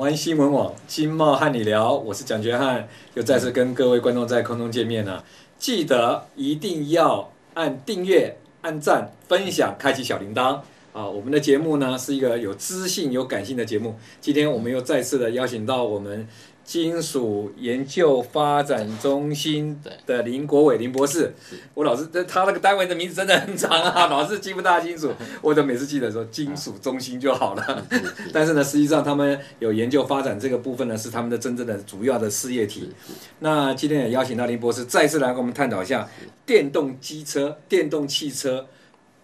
湾新闻网金茂和你聊，我是蒋觉汉，又再次跟各位观众在空中见面了。记得一定要按订阅、按赞、分享、开启小铃铛啊！我们的节目呢是一个有知性、有感性的节目。今天我们又再次的邀请到我们。金属研究发展中心的林国伟林博士，我老是他那个单位的名字真的很长啊，老是记不大清楚，我都每次记得说金属中心就好了。但是呢，实际上他们有研究发展这个部分呢，是他们的真正的主要的事业体。那今天也邀请到林博士再次来跟我们探讨一下电动机车、电动汽车。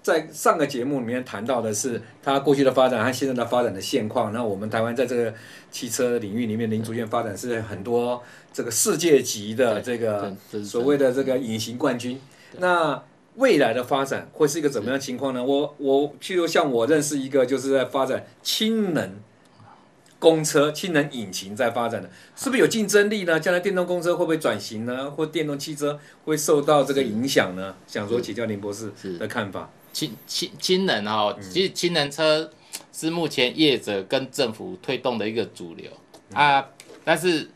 在上个节目里面谈到的是它过去的发展和现在的发展的现况。那我们台湾在这个汽车领域里面零组件发展是很多这个世界级的这个所谓的这个隐形冠军。那未来的发展会是一个怎么样情况呢？我我譬如像我认识一个就是在发展氢能公车、氢能引擎在发展的，是不是有竞争力呢？将来电动公车会不会转型呢？或电动汽车会受到这个影响呢？想说请教林博士的看法。氢氢氢能哦，其实氢能车是目前业者跟政府推动的一个主流啊。但是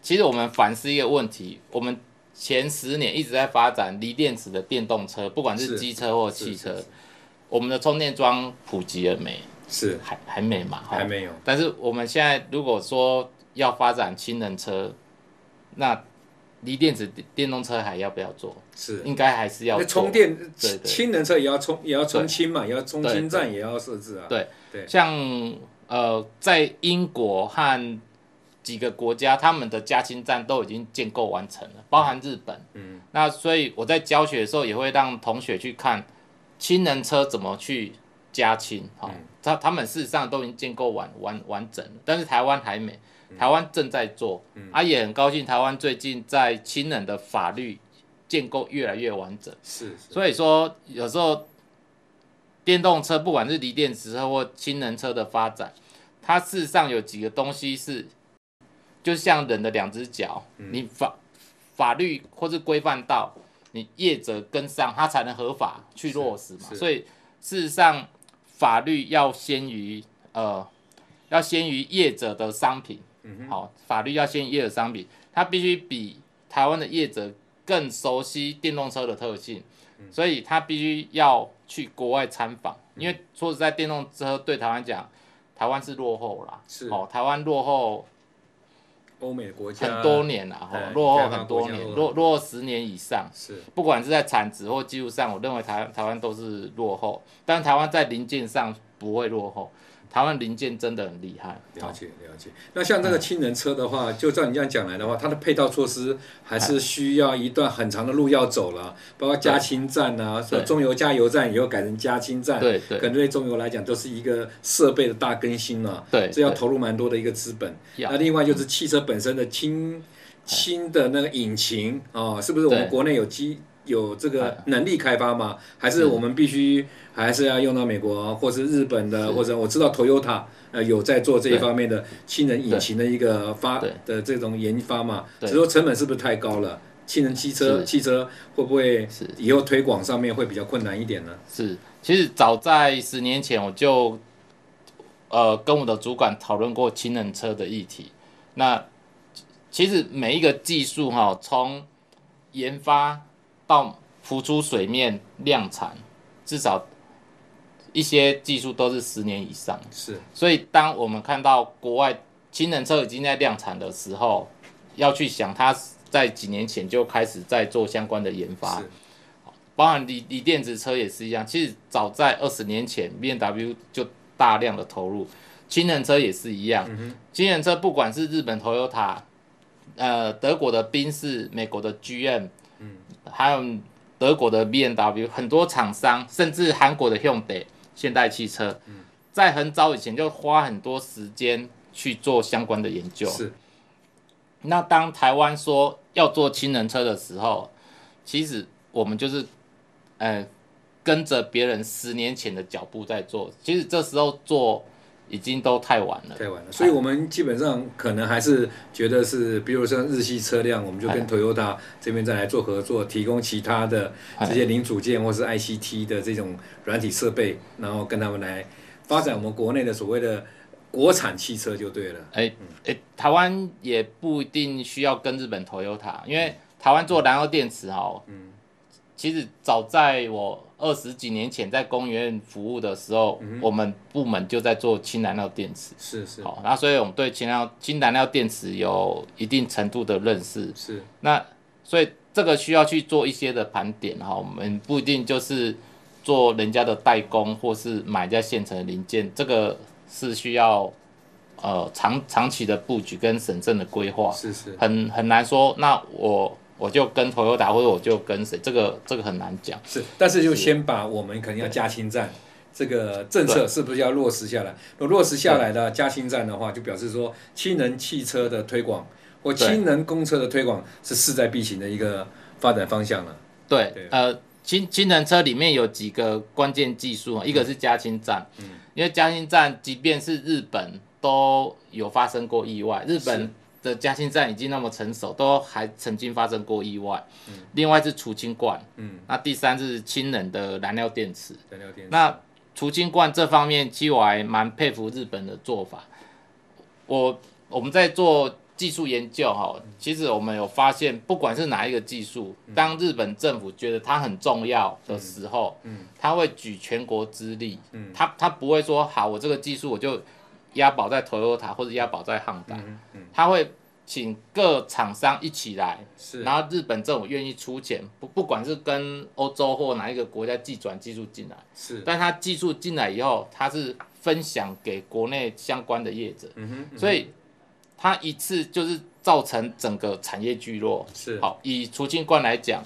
其实我们反思一个问题，我们前十年一直在发展锂电池的电动车，不管是机车或汽车，我们的充电桩普及了没？是还还没嘛？还没有。但是我们现在如果说要发展氢能车，那锂电子电动车还要不要做？是，应该还是要做。充电对，氢能车也要充，也要充氢嘛，也要充氢站，也要设置啊。对对，像呃，在英国和几个国家，他们的加氢站都已经建构完成了，包含日本。嗯。那所以我在教学的时候，也会让同学去看氢能车怎么去加氢。好，他他们事实上都已经建构完完完整了，但是台湾还没。台湾正在做，啊，也很高兴，台湾最近在氢能的法律建构越来越完整。是，所以说有时候电动车不管是锂电池车或氢能车的发展，它事实上有几个东西是，就像人的两只脚，你法法律或是规范到，你业者跟上，它才能合法去落实嘛。所以事实上法律要先于呃，要先于业者的商品。嗯，好，法律要先于业者商品，他必须比台湾的业者更熟悉电动车的特性，嗯、所以他必须要去国外参访。因为说实在，电动车对台湾讲，台湾是落后啦，是。哦，台湾落后欧美国家很多年了，哈，落后很多年，落落后十年以上，是。不管是在产值或技术上，我认为台台湾都是落后，但台湾在零件上不会落后。台湾零件真的很厉害，了解了解。那像这个氢能车的话，就照你这样讲来的话，它的配套措施还是需要一段很长的路要走了，包括加氢站啊，说中油加油站以后改成加氢站，对对，可能对中油来讲都是一个设备的大更新了，对，这要投入蛮多的一个资本。那另外就是汽车本身的氢氢的那个引擎啊，是不是我们国内有机？有这个能力开发吗？还是我们必须还是要用到美国或是日本的，或者我知道 Toyota 呃有在做这一方面的氢能引擎的一个发的这种研发嘛？只是说成本是不是太高了？氢能汽车汽车会不会以后推广上面会比较困难一点呢？是，其实早在十年前我就呃跟我的主管讨论过氢能车的议题。那其实每一个技术哈，从研发到浮出水面量产，至少一些技术都是十年以上。是，所以当我们看到国外氢能车已经在量产的时候，要去想它在几年前就开始在做相关的研发。是，包含锂锂电池车也是一样。其实早在二十年前，BMW 就大量的投入氢能车也是一样。嗯，氢能车不管是日本 Toyota，呃，德国的宾士，美国的 GM。嗯，还有德国的 BMW，很多厂商，甚至韩国的 Hyundai 现代汽车，在很早以前就花很多时间去做相关的研究。是。那当台湾说要做氢能车的时候，其实我们就是，呃，跟着别人十年前的脚步在做。其实这时候做。已经都太晚了，太晚了，所以我们基本上可能还是觉得是，比如像日系车辆，我们就跟 Toyota 这边再来做合作，提供其他的这些零组件或是 ICT 的这种软体设备，然后跟他们来发展我们国内的所谓的国产汽车就对了。哎、欸、哎、欸，台湾也不一定需要跟日本 Toyota，因为台湾做燃料电池哦，嗯，其实早在我二十几年前在公园服务的时候，嗯、我们部门就在做氢燃料电池。是是。好，那所以我们对氢燃氢燃料电池有一定程度的认识。是。那所以这个需要去做一些的盘点哈，我们不一定就是做人家的代工，或是买人家现成的零件，这个。是需要呃长长期的布局跟审慎的规划，是是，很很难说。那我我就跟 Toyota 或者我就跟谁，这个这个很难讲。是，但是就先把我们肯定要加氢站这个政策是不是要落实下来？如果落实下来的加氢站的话，就表示说氢能汽车的推广或氢能公车的推广是势在必行的一个发展方向了。对，对呃，氢氢能车里面有几个关键技术啊，一个是加氢站。嗯因为加氢站，即便是日本都有发生过意外，日本的加氢站已经那么成熟，都还曾经发生过意外。嗯、另外是储氢罐，嗯，那第三是氢能的燃料电池。燃料电池。那储氢罐这方面，其实我还蛮佩服日本的做法。我我们在做。技术研究哈，其实我们有发现，不管是哪一个技术，当日本政府觉得它很重要的时候，嗯，他会举全国之力，嗯，他他不会说好，我这个技术我就押宝在 Toyota 或者押宝在 Honda，嗯，他会请各厂商一起来，是，然后日本政府愿意出钱，不不管是跟欧洲或哪一个国家寄转技术进来，是，但他技术进来以后，他是分享给国内相关的业者，嗯哼，所以。他一次就是造成整个产业聚落。是。好，以储氢罐来讲，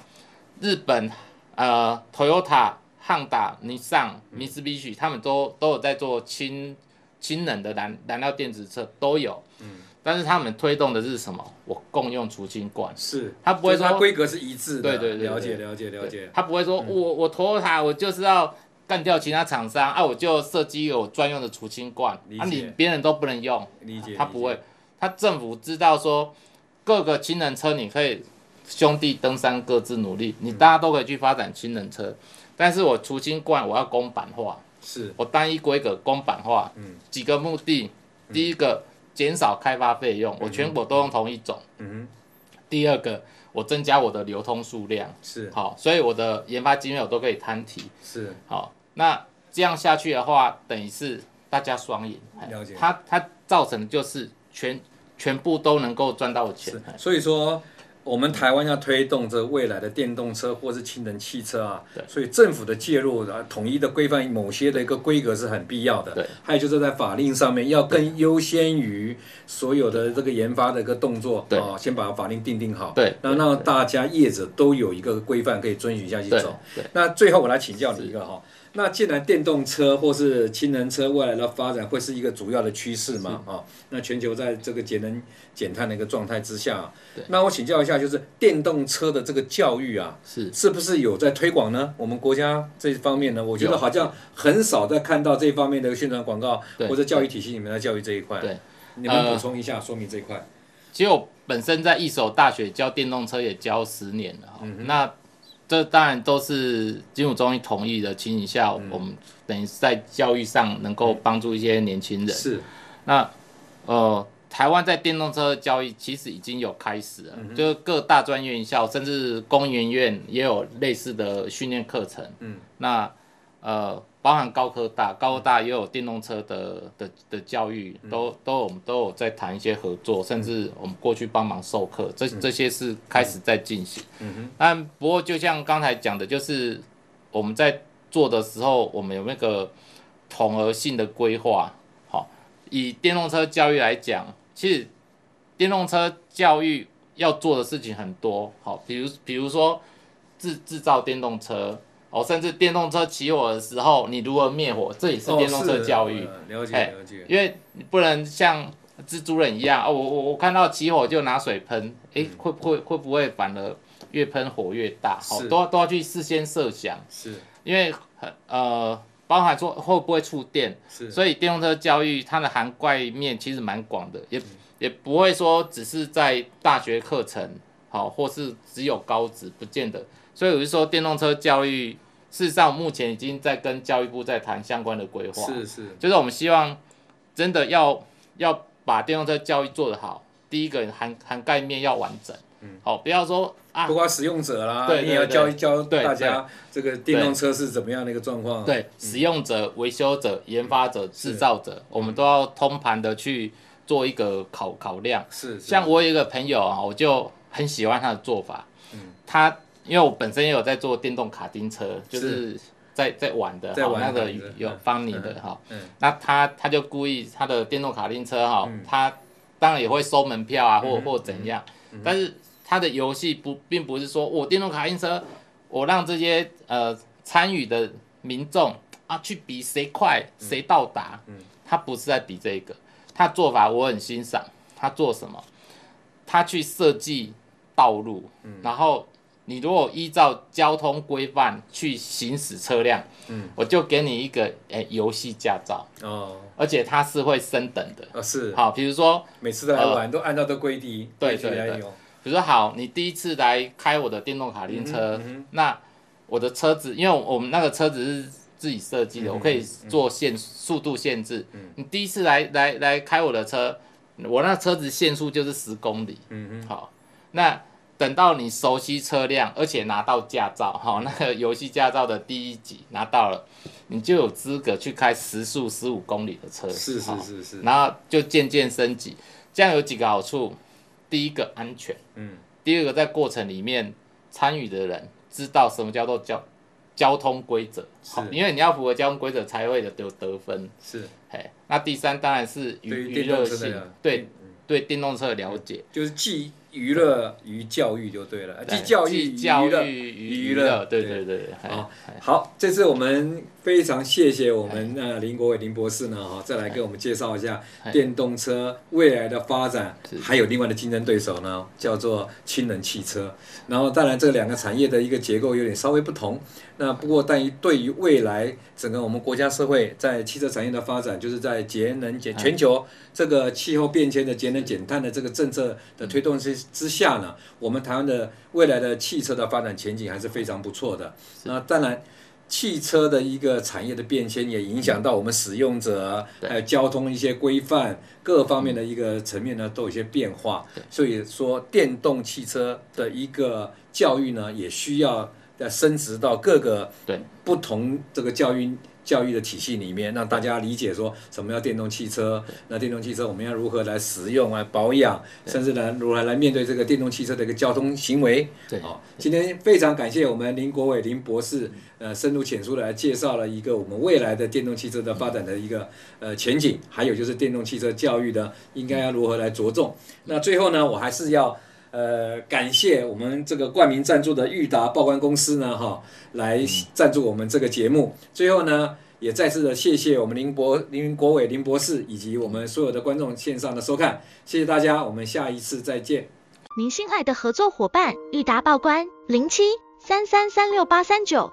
日本呃，Toyota、Honda、尼桑、米兹比许，他们都都有在做氢氢能的燃燃料电池车都有。嗯。但是他们推动的是什么？我共用除氢罐。是。他不会说规格是一致的。对对对。了解了解了解。他不会说我我 Toyota 我就是要干掉其他厂商啊，我就设计有专用的除氢罐，啊你别人都不能用。理解。他不会。他政府知道说，各个氢能车你可以兄弟登山各自努力，你大家都可以去发展氢能车，但是我除氢罐我要公版化，是。我单一规格公版化，嗯，几个目的，第一个减少开发费用，我全国都用同一种，嗯，第二个我增加我的流通数量，是。好，所以我的研发经费我都可以摊提，是。好，那这样下去的话，等于是大家双赢，了解，它它造成的就是全。全部都能够赚到钱，所以说我们台湾要推动这未来的电动车或是氢能汽车啊，所以政府的介入啊，统一的规范某些的一个规格是很必要的。对，还有就是在法令上面要更优先于所有的这个研发的一个动作，对啊，先把法令定定好，对，让大家业者都有一个规范可以遵循下去走。对，那最后我来请教你一个哈。那既然电动车或是氢能车未来的发展会是一个主要的趋势嘛？啊，那全球在这个节能减碳的一个状态之下，那我请教一下，就是电动车的这个教育啊，是是不是有在推广呢？我们国家这方面呢，我觉得好像很少在看到这方面的宣传广告或者教育体系里面的教育这一块。对，你们补充一下，说明这一块。其实我本身在一所大学教电动车也教十年了，嗯，那。这当然都是金融中心同意的情形下，嗯、我们等于是在教育上能够帮助一些年轻人。是，那呃，台湾在电动车的教育其实已经有开始了，嗯、就是各大专院校甚至工研院也有类似的训练课程。嗯，那呃。包含高科大，高科大也有电动车的的的教育，都都我们都有在谈一些合作，甚至我们过去帮忙授课，这这些是开始在进行。嗯哼。但不过就像刚才讲的，就是我们在做的时候，我们有那个统合性的规划。好，以电动车教育来讲，其实电动车教育要做的事情很多。好，比如比如说制制造电动车。哦，甚至电动车起火的时候，你如何灭火，这也是电动车教育。哦呃、了解了解。因为你不能像蜘蛛人一样，哦，我我我看到起火就拿水喷，哎、嗯，会不会会不会反而越喷火越大？好，都要都要去事先设想。是。因为很呃，包含说会不会触电，是。所以电动车教育它的涵盖面其实蛮广的，也、嗯、也不会说只是在大学课程，好，或是只有高职，不见得。所以我就说电动车教育。事实上，目前已经在跟教育部在谈相关的规划。是是，就是我们希望真的要要把电动车教育做得好，第一个涵涵盖面要完整。嗯，好，不要说啊，不管使用者啦，对，你也要教一教大家这个电动车是怎么样的一个状况。对，使用者、维修者、研发者、制造者，我们都要通盘的去做一个考考量。是，像我有一个朋友啊，我就很喜欢他的做法。嗯，他因为我本身也有在做电动卡丁车，就是在在玩的，哈，那个有方尼的哈。嗯，那他他就故意他的电动卡丁车哈，他当然也会收门票啊，或或怎样，但是。他的游戏不并不是说我电动卡丁车，我让这些呃参与的民众啊去比谁快谁到达，嗯，他不是在比这个，他做法我很欣赏。他做什么？他去设计道路，嗯，然后你如果依照交通规范去行驶车辆，嗯，我就给你一个诶游戏驾照哦，而且它是会升等的，哦是，好，比如说每次来玩都按照这规定，对对对。比如说好，你第一次来开我的电动卡丁车，嗯嗯、那我的车子，因为我们那个车子是自己设计的，嗯、我可以做限速度限制。嗯、你第一次来来来开我的车，我那车子限速就是十公里。嗯嗯，好，那等到你熟悉车辆，而且拿到驾照，好，那个游戏驾照的第一级拿到了，你就有资格去开时速十五公里的车。是是是是，然后就渐渐升级，这样有几个好处。第一个安全，嗯，第二个在过程里面参与的人知道什么叫做交交通规则，是。好，因为你要符合交通规则才会有得得分，是，哎，那第三当然是娱娱乐性，对，对电动车的了解，就是既娱乐与教育就对了，既教育与娱乐，娱乐，对对对，好，好，这次我们。非常谢谢我们呃林国伟林博士呢哈，再来给我们介绍一下电动车未来的发展，还有另外的竞争对手呢，叫做氢能汽车。然后当然这两个产业的一个结构有点稍微不同，那不过但于对于未来整个我们国家社会在汽车产业的发展，就是在节能减全球这个气候变迁的节能减碳的这个政策的推动之之下呢，我们台湾的未来的汽车的发展前景还是非常不错的。那当然。汽车的一个产业的变迁，也影响到我们使用者，还有交通一些规范各方面的一个层面呢，都有一些变化。所以说，电动汽车的一个教育呢，也需要要升值到各个不同这个教育。教育的体系里面，让大家理解说什么叫电动汽车。那电动汽车我们要如何来使用、啊保养，甚至呢如何来面对这个电动汽车的一个交通行为？对，好，今天非常感谢我们林国伟林博士，呃，深入浅出的来介绍了一个我们未来的电动汽车的发展的一个呃前景，还有就是电动汽车教育的应该要如何来着重。那最后呢，我还是要呃感谢我们这个冠名赞助的裕达报关公司呢，哈。来赞助我们这个节目。最后呢，也再次的谢谢我们林博林国伟林博士以及我们所有的观众线上的收看，谢谢大家，我们下一次再见。您心爱的合作伙伴裕达报关零七三三三六八三九。